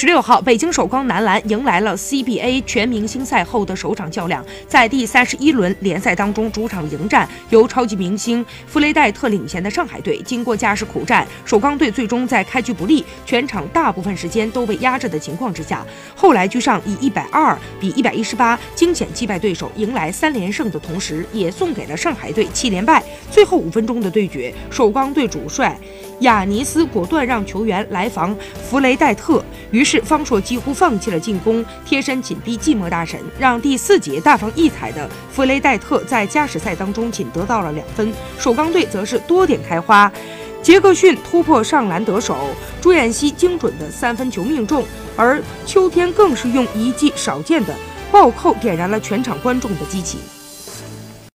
十六号，北京首钢男篮迎来了 CBA 全明星赛后的首场较量，在第三十一轮联赛当中，主场迎战由超级明星弗雷戴特领衔的上海队。经过加时苦战，首钢队最终在开局不利、全场大部分时间都被压制的情况之下，后来居上，以一百二比一百一十八惊险击败对手，迎来三连胜的同时，也送给了上海队七连败。最后五分钟的对决，首钢队主帅。亚尼斯果断让球员来防弗雷戴特，于是方硕几乎放弃了进攻，贴身紧逼寂寞大神，让第四节大放异彩的弗雷戴特在加时赛当中仅得到了两分。首钢队则是多点开花，杰克逊突破上篮得手，朱彦西精准的三分球命中，而秋天更是用一记少见的暴扣点燃了全场观众的激情。